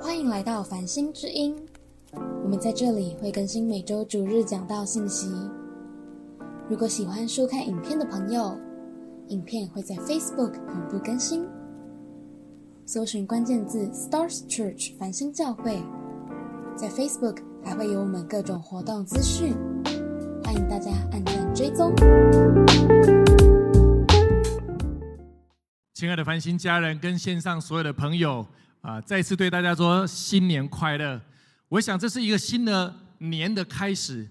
欢迎来到繁星之音，我们在这里会更新每周主日讲道信息。如果喜欢收看影片的朋友，影片会在 Facebook 同步更新。搜寻关键字 “Stars Church” 繁星教会，在 Facebook 还会有我们各种活动资讯，欢迎大家按赞追踪。亲爱的繁星家人跟线上所有的朋友啊，再次对大家说新年快乐！我想这是一个新的年的开始，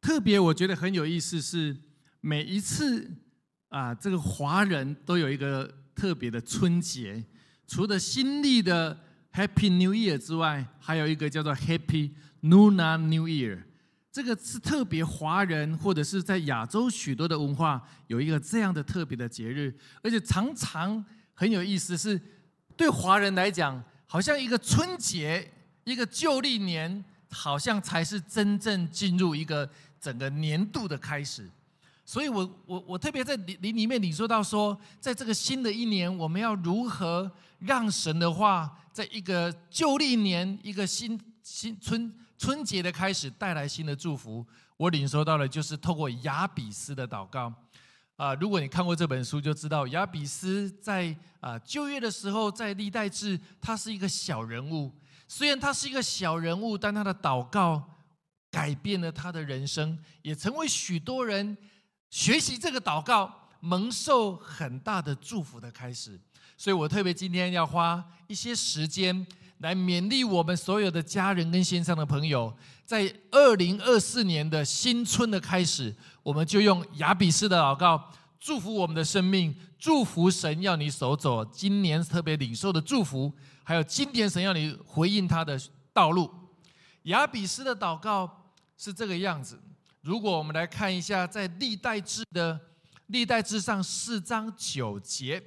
特别我觉得很有意思是每一次啊，这个华人都有一个特别的春节。除了新历的 Happy New Year 之外，还有一个叫做 Happy Lunar New Year。这个是特别华人或者是在亚洲许多的文化有一个这样的特别的节日，而且常常很有意思，是对华人来讲，好像一个春节、一个旧历年，好像才是真正进入一个整个年度的开始。所以我我我特别在里里面你说到说，在这个新的一年，我们要如何让神的话，在一个旧历年、一个新新春春节的开始带来新的祝福。我领受到的，就是透过亚比斯的祷告。啊，如果你看过这本书，就知道亚比斯在啊就业的时候，在历代志，他是一个小人物。虽然他是一个小人物，但他的祷告改变了他的人生，也成为许多人。学习这个祷告，蒙受很大的祝福的开始，所以我特别今天要花一些时间来勉励我们所有的家人跟线上的朋友，在二零二四年的新春的开始，我们就用亚比斯的祷告祝福我们的生命，祝福神要你守走今年特别领受的祝福，还有今年神要你回应他的道路。亚比斯的祷告是这个样子。如果我们来看一下，在历代志的历代志上四章九节，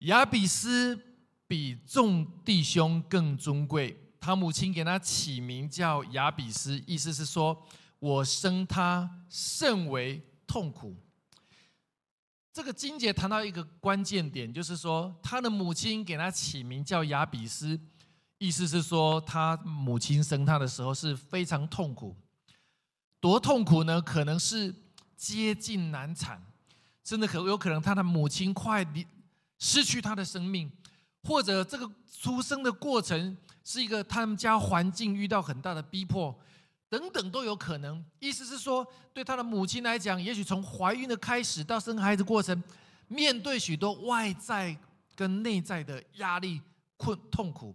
亚比斯比众弟兄更尊贵，他母亲给他起名叫亚比斯，意思是说我生他甚为痛苦。这个金姐谈到一个关键点，就是说他的母亲给他起名叫亚比斯，意思是说他母亲生他的时候是非常痛苦。多痛苦呢？可能是接近难产，真的可有可能他的母亲快离失去他的生命，或者这个出生的过程是一个他们家环境遇到很大的逼迫，等等都有可能。意思是说，对他的母亲来讲，也许从怀孕的开始到生孩子过程，面对许多外在跟内在的压力、困痛苦，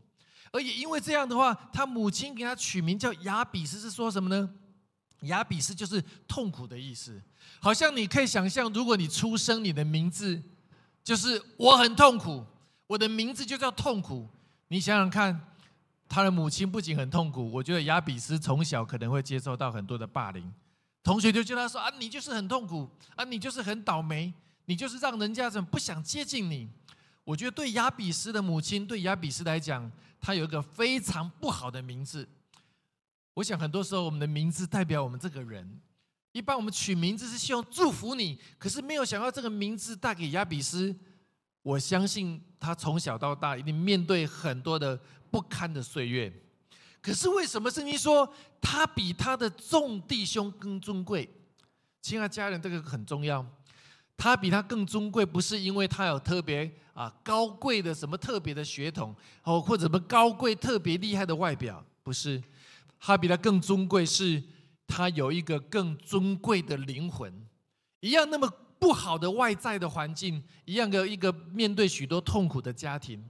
而也因为这样的话，他母亲给他取名叫亚比斯，是说什么呢？亚比斯就是痛苦的意思，好像你可以想象，如果你出生，你的名字就是我很痛苦，我的名字就叫痛苦。你想想看，他的母亲不仅很痛苦，我觉得亚比斯从小可能会接受到很多的霸凌，同学就叫他说啊，你就是很痛苦啊，你就是很倒霉，你就是让人家怎么不想接近你。我觉得对亚比斯的母亲，对亚比斯来讲，他有一个非常不好的名字。我想很多时候，我们的名字代表我们这个人。一般我们取名字是希望祝福你，可是没有想到这个名字带给亚比斯。我相信他从小到大一定面对很多的不堪的岁月。可是为什么圣经说他比他的众弟兄更尊贵？亲爱家人，这个很重要。他比他更尊贵，不是因为他有特别啊高贵的什么特别的血统哦，或者什么高贵特别厉害的外表，不是。他比他更尊贵，是他有一个更尊贵的灵魂，一样那么不好的外在的环境，一样的一个面对许多痛苦的家庭。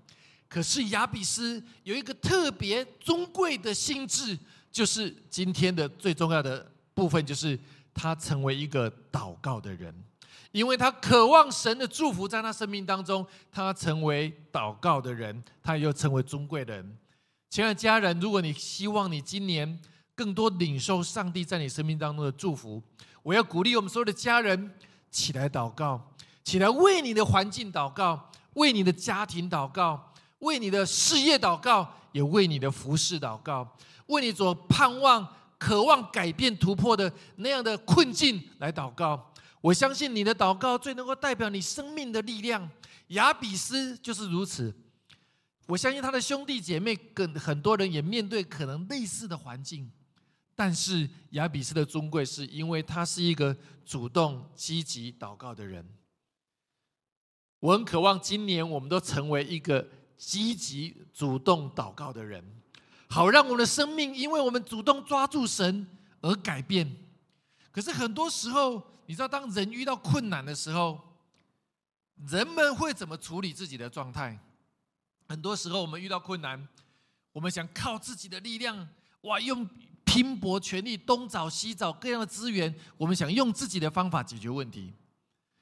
可是亚比斯有一个特别尊贵的心智，就是今天的最重要的部分，就是他成为一个祷告的人，因为他渴望神的祝福在他生命当中，他成为祷告的人，他又成为尊贵的人。亲爱的家人，如果你希望你今年更多领受上帝在你生命当中的祝福，我要鼓励我们所有的家人起来祷告，起来为你的环境祷告，为你的家庭祷告，为你的事业祷告，也为你的服饰祷告，为你所盼望、渴望改变、突破的那样的困境来祷告。我相信你的祷告最能够代表你生命的力量。亚比斯就是如此。我相信他的兄弟姐妹跟很多人也面对可能类似的环境，但是亚比斯的尊贵是因为他是一个主动积极祷告的人。我很渴望今年我们都成为一个积极主动祷告的人，好让我们的生命因为我们主动抓住神而改变。可是很多时候，你知道，当人遇到困难的时候，人们会怎么处理自己的状态？很多时候，我们遇到困难，我们想靠自己的力量，哇，用拼搏全力东找西找各样的资源，我们想用自己的方法解决问题。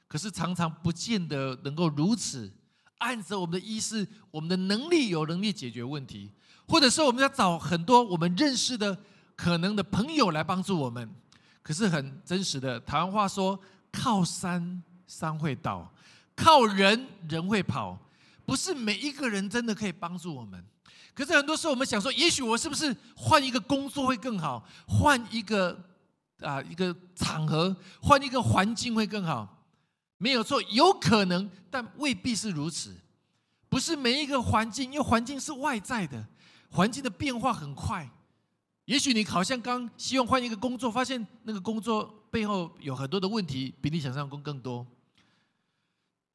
可是常常不见得能够如此，按着我们的意思，我们的能力有能力解决问题，或者是我们要找很多我们认识的可能的朋友来帮助我们。可是很真实的，台湾话说：靠山山会倒，靠人人会跑。不是每一个人真的可以帮助我们，可是很多时候我们想说，也许我是不是换一个工作会更好，换一个啊一个场合，换一个环境会更好？没有错，有可能，但未必是如此。不是每一个环境，因为环境是外在的，环境的变化很快。也许你好像刚希望换一个工作，发现那个工作背后有很多的问题，比你想象中更多。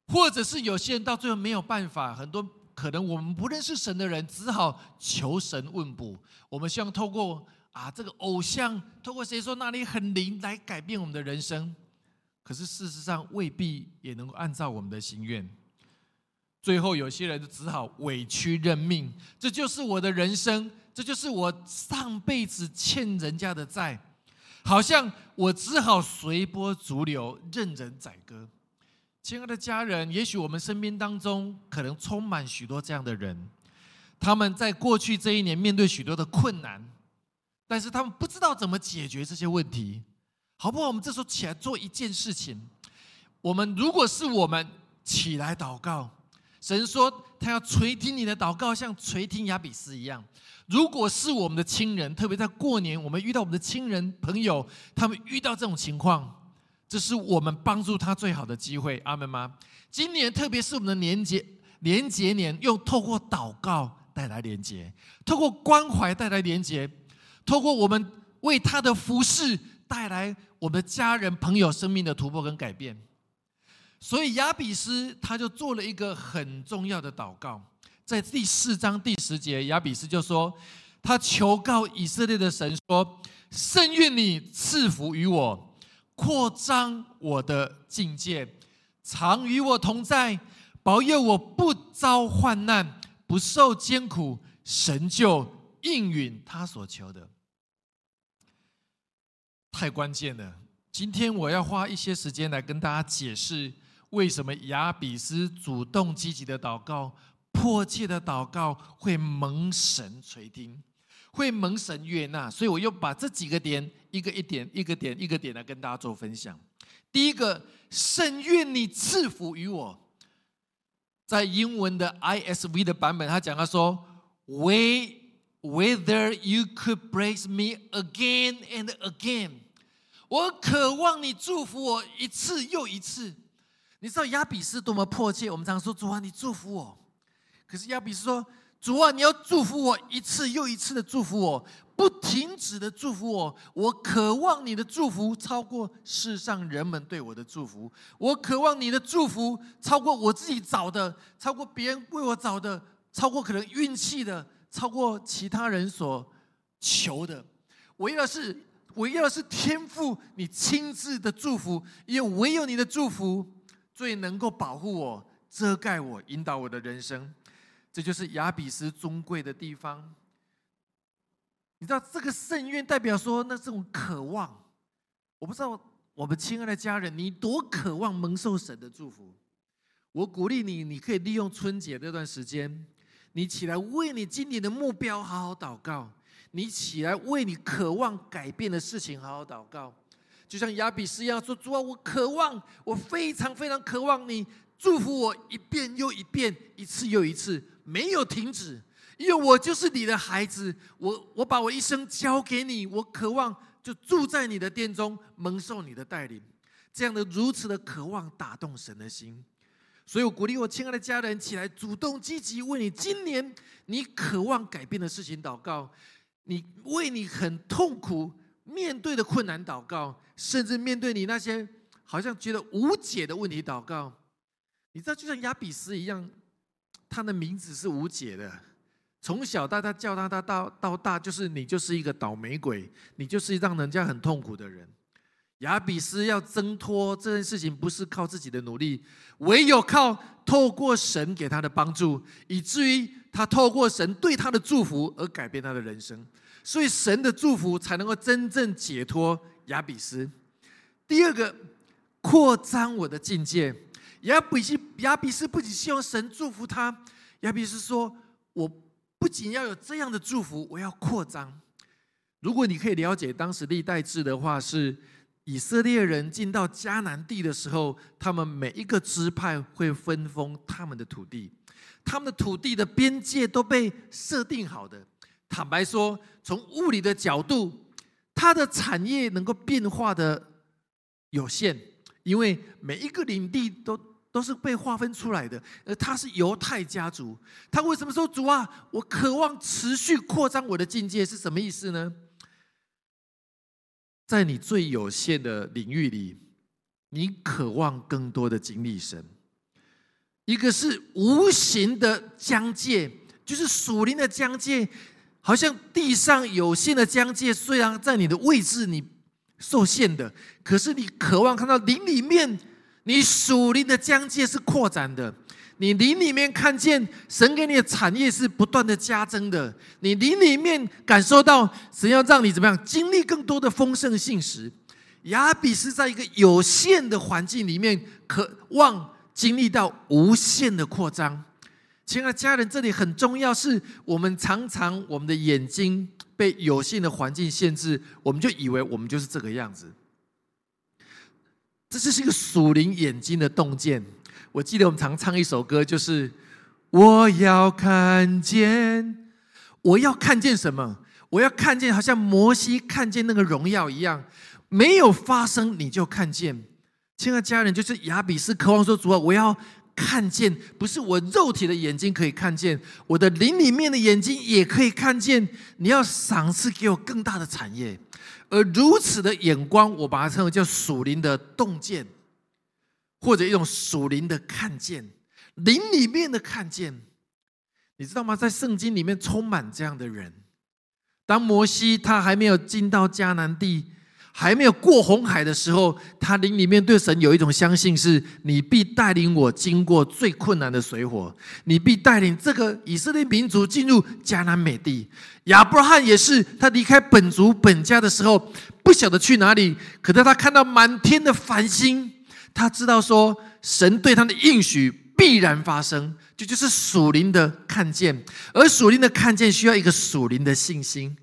或者是有些人到最后没有办法，很多可能我们不认识神的人，只好求神问卜。我们希望透过啊这个偶像，透过谁说那里很灵来改变我们的人生，可是事实上未必也能够按照我们的心愿。最后有些人就只好委屈认命，这就是我的人生，这就是我上辈子欠人家的债，好像我只好随波逐流，任人宰割。亲爱的家人，也许我们身边当中可能充满许多这样的人，他们在过去这一年面对许多的困难，但是他们不知道怎么解决这些问题，好不好？我们这时候起来做一件事情，我们如果是我们起来祷告，神说他要垂听你的祷告，像垂听亚比斯一样。如果是我们的亲人，特别在过年，我们遇到我们的亲人朋友，他们遇到这种情况。这是我们帮助他最好的机会，阿门吗？今年特别是我们的年节连结年，用透过祷告带来连结，透过关怀带来连结，透过我们为他的服饰带来我们的家人朋友生命的突破跟改变。所以亚比斯他就做了一个很重要的祷告，在第四章第十节，亚比斯就说他求告以色列的神说：“圣愿你赐福于我。”扩张我的境界，常与我同在，保佑我不遭患难，不受艰苦。神就应允他所求的。太关键了！今天我要花一些时间来跟大家解释，为什么亚比斯主动积极的祷告、迫切的祷告会蒙神垂听。会蒙神悦纳，所以我又把这几个点一个一点一个点一个点来跟大家做分享。第一个，圣愿你赐福于我。在英文的 ISV 的版本，他讲他说，We whether you could bless me again and again，我渴望你祝福我一次又一次。你知道亚比斯多么迫切？我们常说主啊，你祝福我。可是亚比斯说。主啊，你要祝福我一次又一次的祝福我，不停止的祝福我。我渴望你的祝福超过世上人们对我的祝福。我渴望你的祝福超过我自己找的，超过别人为我找的，超过可能运气的，超过其他人所求的。我要是，我要是天赋你亲自的祝福，因为唯有你的祝福最能够保护我、遮盖我、引导我的人生。这就是亚比斯尊贵的地方。你知道这个圣愿代表说，那这种渴望，我不知道我们亲爱的家人，你多渴望蒙受神的祝福。我鼓励你，你可以利用春节这段时间，你起来为你今年的目标好好祷告，你起来为你渴望改变的事情好好祷告。就像亚比斯一样说：“主啊，我渴望，我非常非常渴望你祝福我一遍又一遍，一次又一次。”没有停止，因为我就是你的孩子，我我把我一生交给你，我渴望就住在你的殿中，蒙受你的带领，这样的如此的渴望打动神的心，所以我鼓励我亲爱的家人起来，主动积极为你今年你渴望改变的事情祷告，你为你很痛苦面对的困难祷告，甚至面对你那些好像觉得无解的问题祷告。你知道，就像亚比斯一样，他的名字是无解的。从小大家叫他，他到到大就是你就是一个倒霉鬼，你就是让人家很痛苦的人。亚比斯要挣脱这件事情，不是靠自己的努力，唯有靠透过神给他的帮助，以至于他透过神对他的祝福而改变他的人生。所以神的祝福才能够真正解脱亚比斯。第二个，扩张我的境界。亚比斯亚比斯不仅希望神祝福他，亚比斯说：“我。”不仅要有这样的祝福，我要扩张。如果你可以了解当时历代志的话，是以色列人进到迦南地的时候，他们每一个支派会分封他们的土地，他们的土地的边界都被设定好的。坦白说，从物理的角度，它的产业能够变化的有限，因为每一个领地都。都是被划分出来的，而他是犹太家族。他为什么说主啊，我渴望持续扩张我的境界是什么意思呢？在你最有限的领域里，你渴望更多的经历神。一个是无形的疆界，就是属灵的疆界，好像地上有限的疆界，虽然在你的位置你受限的，可是你渴望看到灵里面。你属灵的疆界是扩展的，你灵里面看见神给你的产业是不断的加增的，你灵里面感受到神要让你怎么样经历更多的丰盛性时，亚比是在一个有限的环境里面，渴望经历到无限的扩张。亲爱的家人，这里很重要，是我们常常我们的眼睛被有限的环境限制，我们就以为我们就是这个样子。这是一个属灵眼睛的洞见。我记得我们常唱一首歌，就是“我要看见，我要看见什么？我要看见，好像摩西看见那个荣耀一样，没有发生你就看见。”亲爱的家人，就是亚比斯渴望说：“主啊，我要看见，不是我肉体的眼睛可以看见，我的灵里面的眼睛也可以看见。你要赏赐给我更大的产业。”而如此的眼光，我把它称为叫属灵的洞见，或者一种属灵的看见，灵里面的看见，你知道吗？在圣经里面充满这样的人。当摩西他还没有进到迦南地。还没有过红海的时候，他灵里面对神有一种相信，是你必带领我经过最困难的水火，你必带领这个以色列民族进入迦南美地。亚伯拉罕也是，他离开本族本家的时候，不晓得去哪里，可是他看到满天的繁星，他知道说神对他的应许必然发生，这就是属灵的看见，而属灵的看见需要一个属灵的信心。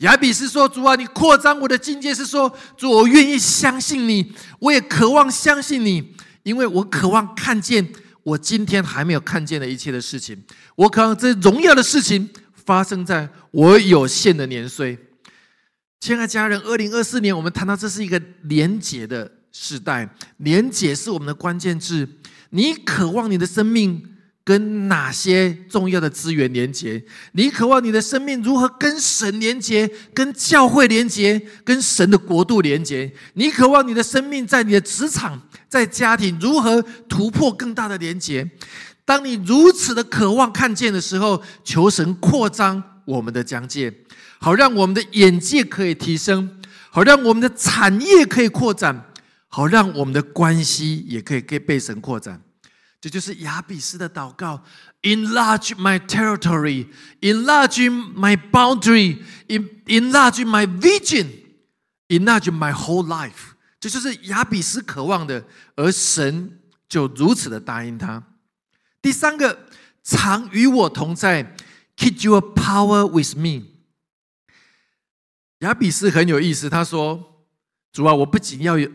亚比斯说：“主啊，你扩张我的境界，是说主，我愿意相信你，我也渴望相信你，因为我渴望看见我今天还没有看见的一切的事情。我渴望这荣耀的事情发生在我有限的年岁。亲爱的家人，二零二四年，我们谈到这是一个廉洁的时代，廉洁是我们的关键字。你渴望你的生命。”跟哪些重要的资源连接？你渴望你的生命如何跟神连接、跟教会连接、跟神的国度连接？你渴望你的生命在你的职场、在家庭如何突破更大的连接？当你如此的渴望看见的时候，求神扩张我们的疆界，好让我们的眼界可以提升，好让我们的产业可以扩展，好让我们的关系也可以被被神扩展。这就是亚比斯的祷告：enlarge my territory, enlarge my boundary, enlarge my vision, enlarge my whole life。这就是亚比斯渴望的，而神就如此的答应他。第三个，常与我同在，keep your power with me。亚比斯很有意思，他说：“主啊，我不仅要有，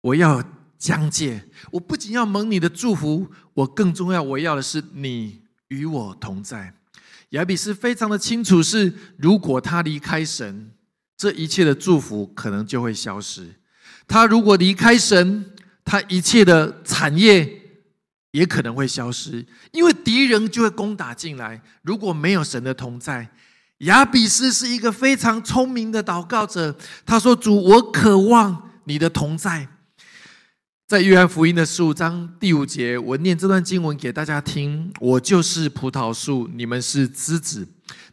我要。”讲解，我不仅要蒙你的祝福，我更重要，我要的是你与我同在。亚比斯非常的清楚，是如果他离开神，这一切的祝福可能就会消失；他如果离开神，他一切的产业也可能会消失，因为敌人就会攻打进来。如果没有神的同在，亚比斯是一个非常聪明的祷告者。他说：“主，我渴望你的同在。”在约翰福音的十五章第五节，我念这段经文给大家听：“我就是葡萄树，你们是枝子。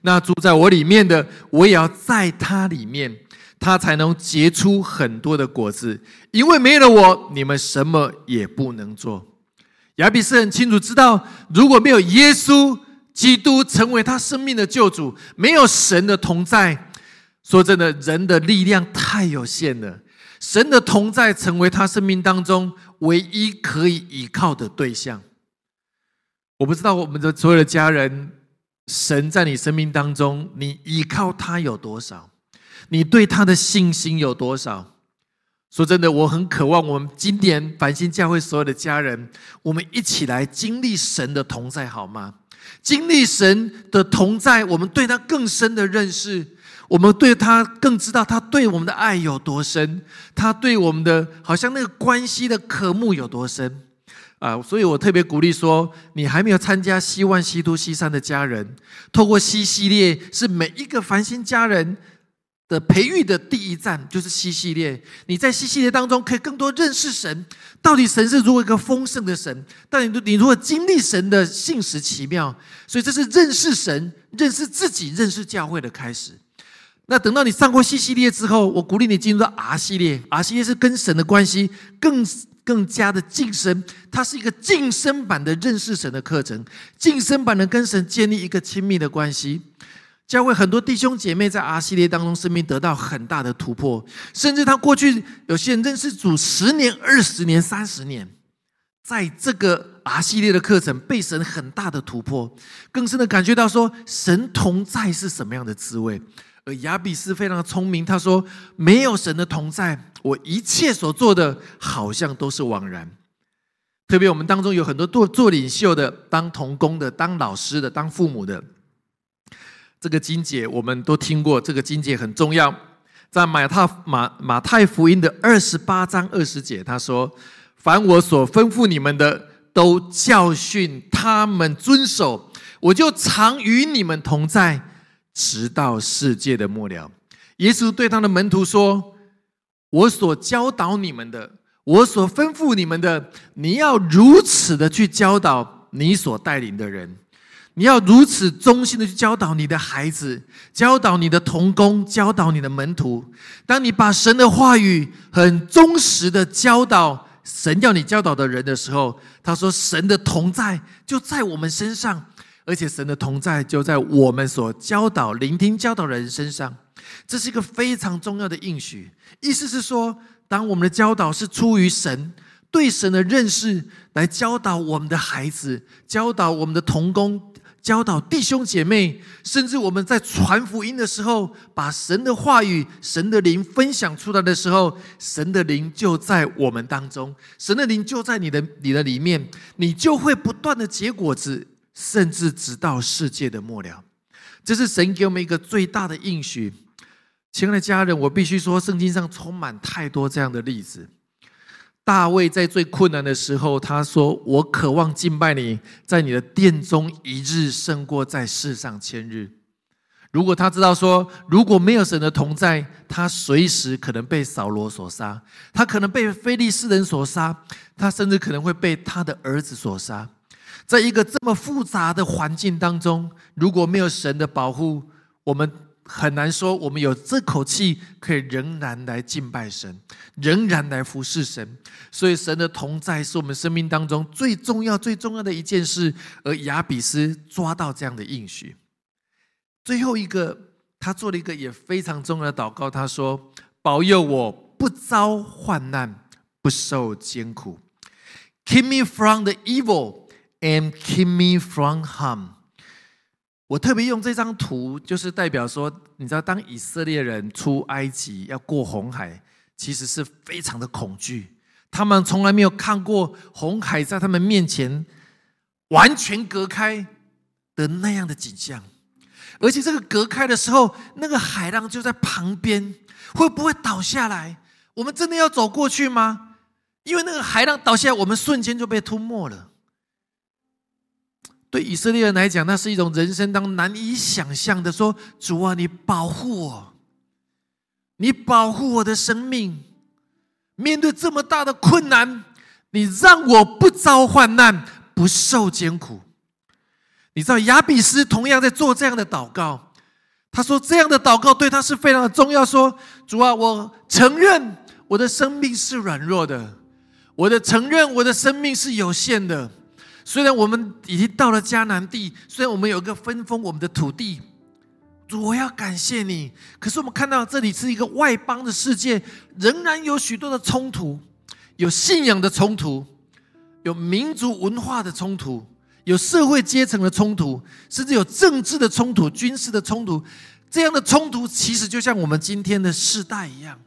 那住在我里面的，我也要在他里面，他才能结出很多的果子。因为没有了我，你们什么也不能做。”亚比斯很清楚知道，如果没有耶稣基督成为他生命的救主，没有神的同在，说真的，人的力量太有限了。神的同在成为他生命当中唯一可以依靠的对象。我不知道我们的所有的家人，神在你生命当中，你依靠他有多少？你对他的信心有多少？说真的，我很渴望我们今年繁星教会所有的家人，我们一起来经历神的同在，好吗？经历神的同在，我们对他更深的认识，我们对他更知道他对我们的爱有多深，他对我们的好像那个关系的渴慕有多深啊！所以我特别鼓励说，你还没有参加希望西都西山的家人，透过西系列，是每一个繁星家人。的培育的第一站就是西系列，你在西系列当中可以更多认识神，到底神是如何一个丰盛的神，但你你如何经历神的信实奇妙，所以这是认识神、认识自己、认识教会的开始。那等到你上过 C 系列之后，我鼓励你进入到 R 系列，R 系列是跟神的关系更更加的晋升，它是一个近身版的认识神的课程，近身版的跟神建立一个亲密的关系。教会很多弟兄姐妹在 R 系列当中，生命得到很大的突破，甚至他过去有些人认识主十年、二十年、三十年，在这个 R 系列的课程被神很大的突破，更深的感觉到说神同在是什么样的滋味。而亚比斯非常的聪明，他说：“没有神的同在，我一切所做的好像都是枉然。”特别我们当中有很多做做领袖的、当童工的、当老师的、当父母的。这个金姐我们都听过，这个金姐很重要。在马太马马太福音的二十八章二十节，他说：“凡我所吩咐你们的，都教训他们遵守，我就常与你们同在，直到世界的末了。”耶稣对他的门徒说：“我所教导你们的，我所吩咐你们的，你要如此的去教导你所带领的人。”你要如此忠心的去教导你的孩子，教导你的童工，教导你的门徒。当你把神的话语很忠实的教导神要你教导的人的时候，他说：“神的同在就在我们身上，而且神的同在就在我们所教导、聆听教导的人身上。”这是一个非常重要的应许。意思是说，当我们的教导是出于神，对神的认识来教导我们的孩子，教导我们的童工。教导弟兄姐妹，甚至我们在传福音的时候，把神的话语、神的灵分享出来的时候，神的灵就在我们当中，神的灵就在你的你的里面，你就会不断的结果子，甚至直到世界的末了。这是神给我们一个最大的应许。亲爱的家人，我必须说，圣经上充满太多这样的例子。大卫在最困难的时候，他说：“我渴望敬拜你，在你的殿中一日胜过在世上千日。”如果他知道说，如果没有神的同在，他随时可能被扫罗所杀，他可能被非利士人所杀，他甚至可能会被他的儿子所杀。在一个这么复杂的环境当中，如果没有神的保护，我们。很难说，我们有这口气可以仍然来敬拜神，仍然来服侍神。所以，神的同在是我们生命当中最重要、最重要的一件事。而亚比斯抓到这样的应许，最后一个，他做了一个也非常重要的祷告。他说：“保佑我不遭患难，不受艰苦，keep me from the evil and keep me from harm。”我特别用这张图，就是代表说，你知道，当以色列人出埃及要过红海，其实是非常的恐惧。他们从来没有看过红海在他们面前完全隔开的那样的景象，而且这个隔开的时候，那个海浪就在旁边，会不会倒下来？我们真的要走过去吗？因为那个海浪倒下来，我们瞬间就被吞没了。对以色列人来讲，那是一种人生当难以想象的。说主啊，你保护我，你保护我的生命。面对这么大的困难，你让我不遭患难，不受艰苦。你知道亚比斯同样在做这样的祷告。他说这样的祷告对他是非常的重要。说主啊，我承认我的生命是软弱的，我的承认我的生命是有限的。虽然我们已经到了迦南地，虽然我们有一个分封我们的土地，主，我要感谢你。可是我们看到这里是一个外邦的世界，仍然有许多的冲突，有信仰的冲突，有民族文化的冲突，有社会阶层的冲突，甚至有政治的冲突、军事的冲突。这样的冲突其实就像我们今天的世代一样。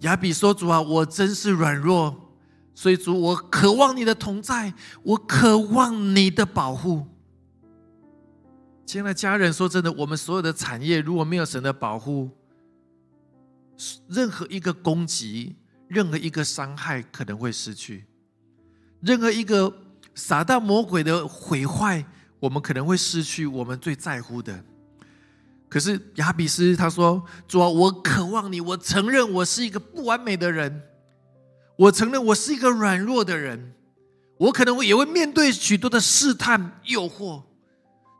亚比说：“主啊，我真是软弱。”所以主，我渴望你的同在，我渴望你的保护。亲爱的家人，说真的，我们所有的产业如果没有神的保护，任何一个攻击，任何一个伤害可能会失去；任何一个撒旦魔鬼的毁坏，我们可能会失去我们最在乎的。可是亚比斯他说：“主啊，我渴望你，我承认我是一个不完美的人。”我承认我是一个软弱的人，我可能会也会面对许多的试探、诱惑。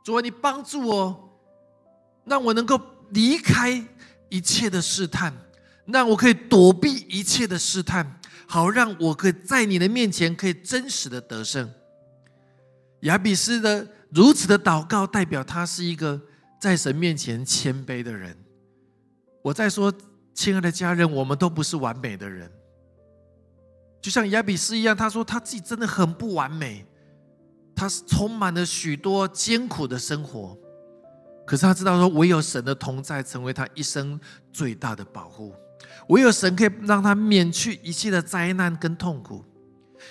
主啊，你帮助我，让我能够离开一切的试探，让我可以躲避一切的试探，好让我可以在你的面前可以真实的得胜。亚比斯的如此的祷告，代表他是一个在神面前谦卑的人。我在说，亲爱的家人，我们都不是完美的人。就像亚比斯一样，他说他自己真的很不完美，他是充满了许多艰苦的生活，可是他知道说，唯有神的同在成为他一生最大的保护，唯有神可以让他免去一切的灾难跟痛苦。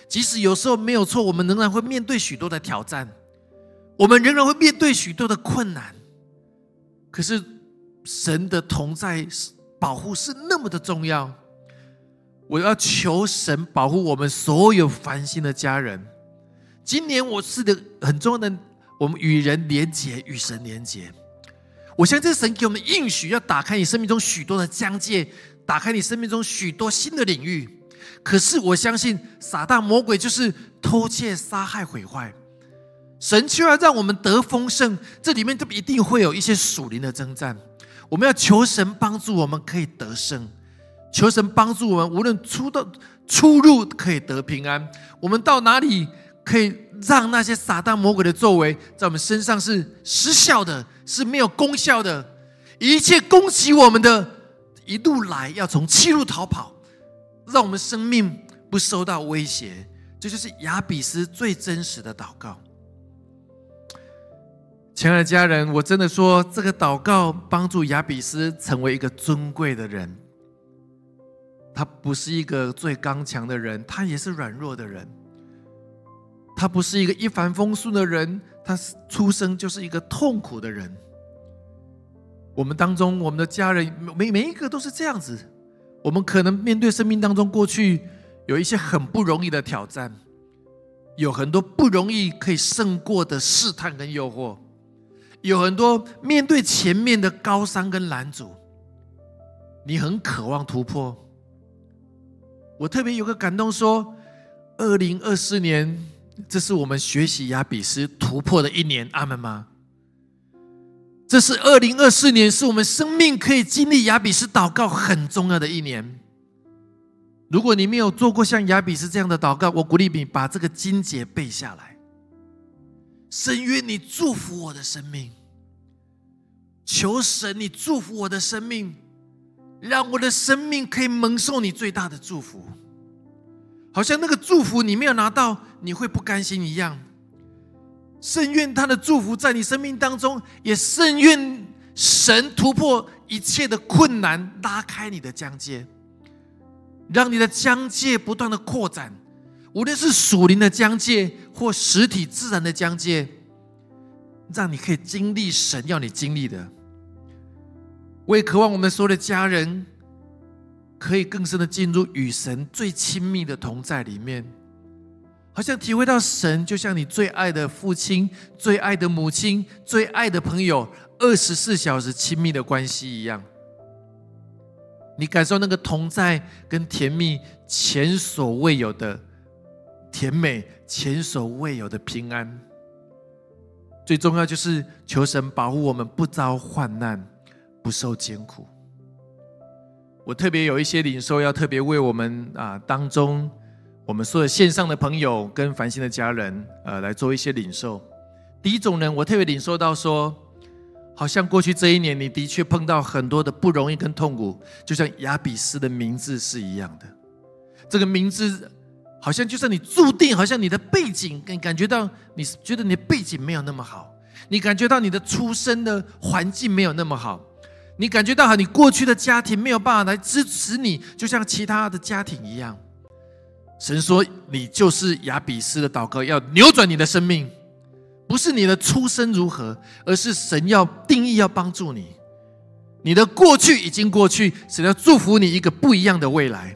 即使有时候没有错，我们仍然会面对许多的挑战，我们仍然会面对许多的困难，可是神的同在保护是那么的重要。我要求神保护我们所有烦心的家人。今年我是的很重要的，我们与人连结，与神连结。我相信神给我们应许，要打开你生命中许多的疆界，打开你生命中许多新的领域。可是我相信撒旦魔鬼就是偷窃、杀害、毁坏。神却要让我们得丰盛，这里面就一定会有一些属灵的征战。我们要求神帮助我们，可以得胜。求神帮助我们，无论出到出入可以得平安。我们到哪里可以让那些撒旦魔鬼的作为在我们身上是失效的，是没有功效的？一切攻击我们的，一路来要从七路逃跑，让我们生命不受到威胁。这就是亚比斯最真实的祷告。亲爱的家人，我真的说，这个祷告帮助亚比斯成为一个尊贵的人。他不是一个最刚强的人，他也是软弱的人。他不是一个一帆风顺的人，他出生就是一个痛苦的人。我们当中，我们的家人每每一个都是这样子。我们可能面对生命当中过去有一些很不容易的挑战，有很多不容易可以胜过的试探跟诱惑，有很多面对前面的高山跟拦阻，你很渴望突破。我特别有个感动，说，二零二四年，这是我们学习亚比斯突破的一年，阿门吗？这是二零二四年，是我们生命可以经历亚比斯祷告很重要的一年。如果你没有做过像亚比斯这样的祷告，我鼓励你把这个经节背下来。深愿你祝福我的生命，求神你祝福我的生命。让我的生命可以蒙受你最大的祝福，好像那个祝福你没有拿到，你会不甘心一样。甚愿他的祝福在你生命当中，也甚愿神突破一切的困难，拉开你的疆界，让你的疆界不断的扩展，无论是属灵的疆界或实体自然的疆界，让你可以经历神要你经历的。我也渴望我们所有的家人可以更深的进入与神最亲密的同在里面，好像体会到神就像你最爱的父亲、最爱的母亲、最爱的朋友，二十四小时亲密的关系一样。你感受那个同在跟甜蜜，前所未有的甜美，前所未有的平安。最重要就是求神保护我们不遭患难，不受艰苦。我特别有一些领受，要特别为我们啊当中。我们所有线上的朋友跟繁星的家人，呃，来做一些领受。第一种人，我特别领受到说，好像过去这一年，你的确碰到很多的不容易跟痛苦，就像亚比斯的名字是一样的。这个名字好像就像你注定，好像你的背景，跟感觉到你觉得你的背景没有那么好，你感觉到你的出生的环境没有那么好，你感觉到哈，你过去的家庭没有办法来支持你，就像其他的家庭一样。神说：“你就是亚比斯的祷告，要扭转你的生命，不是你的出身如何，而是神要定义要帮助你。你的过去已经过去，神要祝福你一个不一样的未来。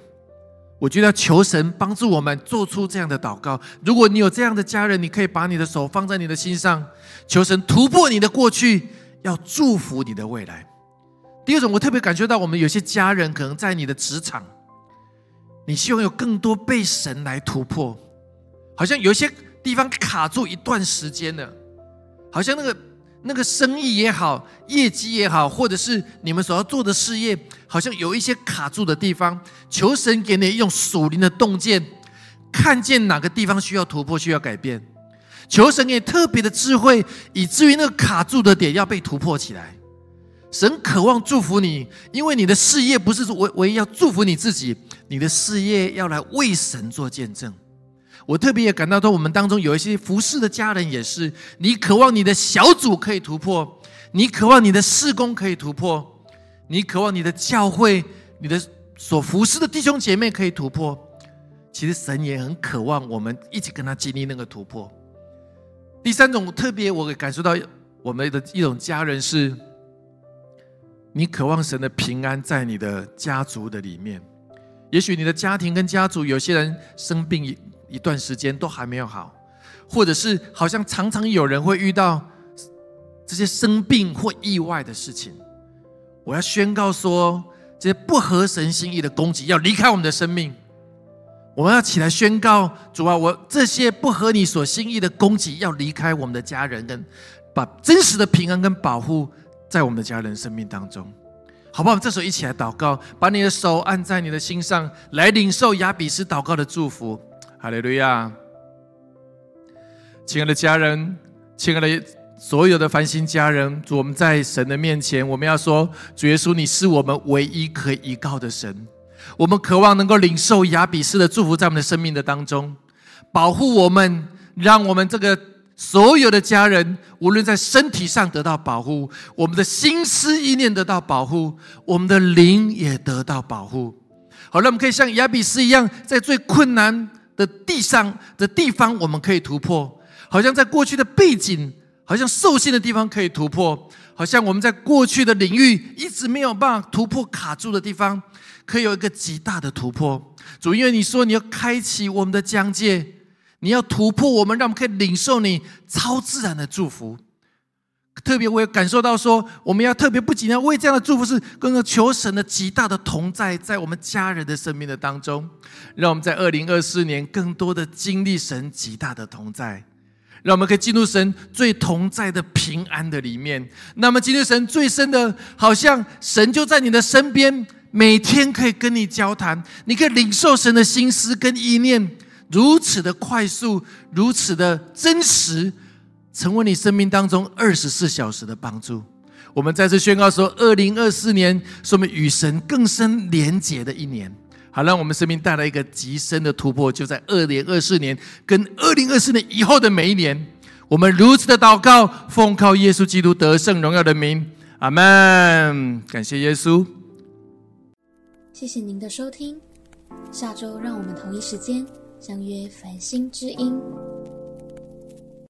我觉得求神帮助我们做出这样的祷告。如果你有这样的家人，你可以把你的手放在你的心上，求神突破你的过去，要祝福你的未来。第二种，我特别感觉到我们有些家人可能在你的职场。”你希望有更多被神来突破，好像有一些地方卡住一段时间了，好像那个那个生意也好，业绩也好，或者是你们所要做的事业，好像有一些卡住的地方。求神给你用属灵的洞见，看见哪个地方需要突破、需要改变。求神给特别的智慧，以至于那个卡住的点要被突破起来。神渴望祝福你，因为你的事业不是唯唯一要祝福你自己，你的事业要来为神做见证。我特别也感到说，我们当中有一些服侍的家人也是，你渴望你的小组可以突破，你渴望你的事工可以突破，你渴望你的教会、你的所服侍的弟兄姐妹可以突破。其实神也很渴望我们一起跟他经历那个突破。第三种特别，我感受到我们的一种家人是。你渴望神的平安在你的家族的里面，也许你的家庭跟家族有些人生病一一段时间都还没有好，或者是好像常常有人会遇到这些生病或意外的事情。我要宣告说，这些不合神心意的攻击要离开我们的生命。我们要起来宣告主啊，我这些不合你所心意的攻击要离开我们的家人，跟把真实的平安跟保护。在我们的家人生命当中，好不好？这时候一起来祷告，把你的手按在你的心上，来领受亚比斯祷告的祝福。哈利路亚！亲爱的家人，亲爱的所有的繁星家人，主，我们在神的面前，我们要说，主耶稣，你是我们唯一可以依靠的神。我们渴望能够领受亚比斯的祝福，在我们的生命的当中，保护我们，让我们这个。所有的家人，无论在身体上得到保护，我们的心思意念得到保护，我们的灵也得到保护。好了，我们可以像亚比斯一样，在最困难的地上的地方，我们可以突破；好像在过去的背景，好像受限的地方可以突破；好像我们在过去的领域一直没有办法突破卡住的地方，可以有一个极大的突破。主，因为你说你要开启我们的疆界。你要突破我们，让我们可以领受你超自然的祝福。特别我也感受到说，我们要特别不仅要为这样的祝福，是更要求神的极大的同在，在我们家人的生命的当中，让我们在二零二四年更多的经历神极大的同在，让我们可以进入神最同在的平安的里面。那么，进入神最深的，好像神就在你的身边，每天可以跟你交谈，你可以领受神的心思跟意念。如此的快速，如此的真实，成为你生命当中二十四小时的帮助。我们再次宣告说，二零二四年是我们与神更深连结的一年。好，让我们生命带来一个极深的突破，就在二零二四年跟二零二四年以后的每一年，我们如此的祷告，奉靠耶稣基督得胜荣耀的名，阿门。感谢耶稣。谢谢您的收听，下周让我们同一时间。相约繁星之音。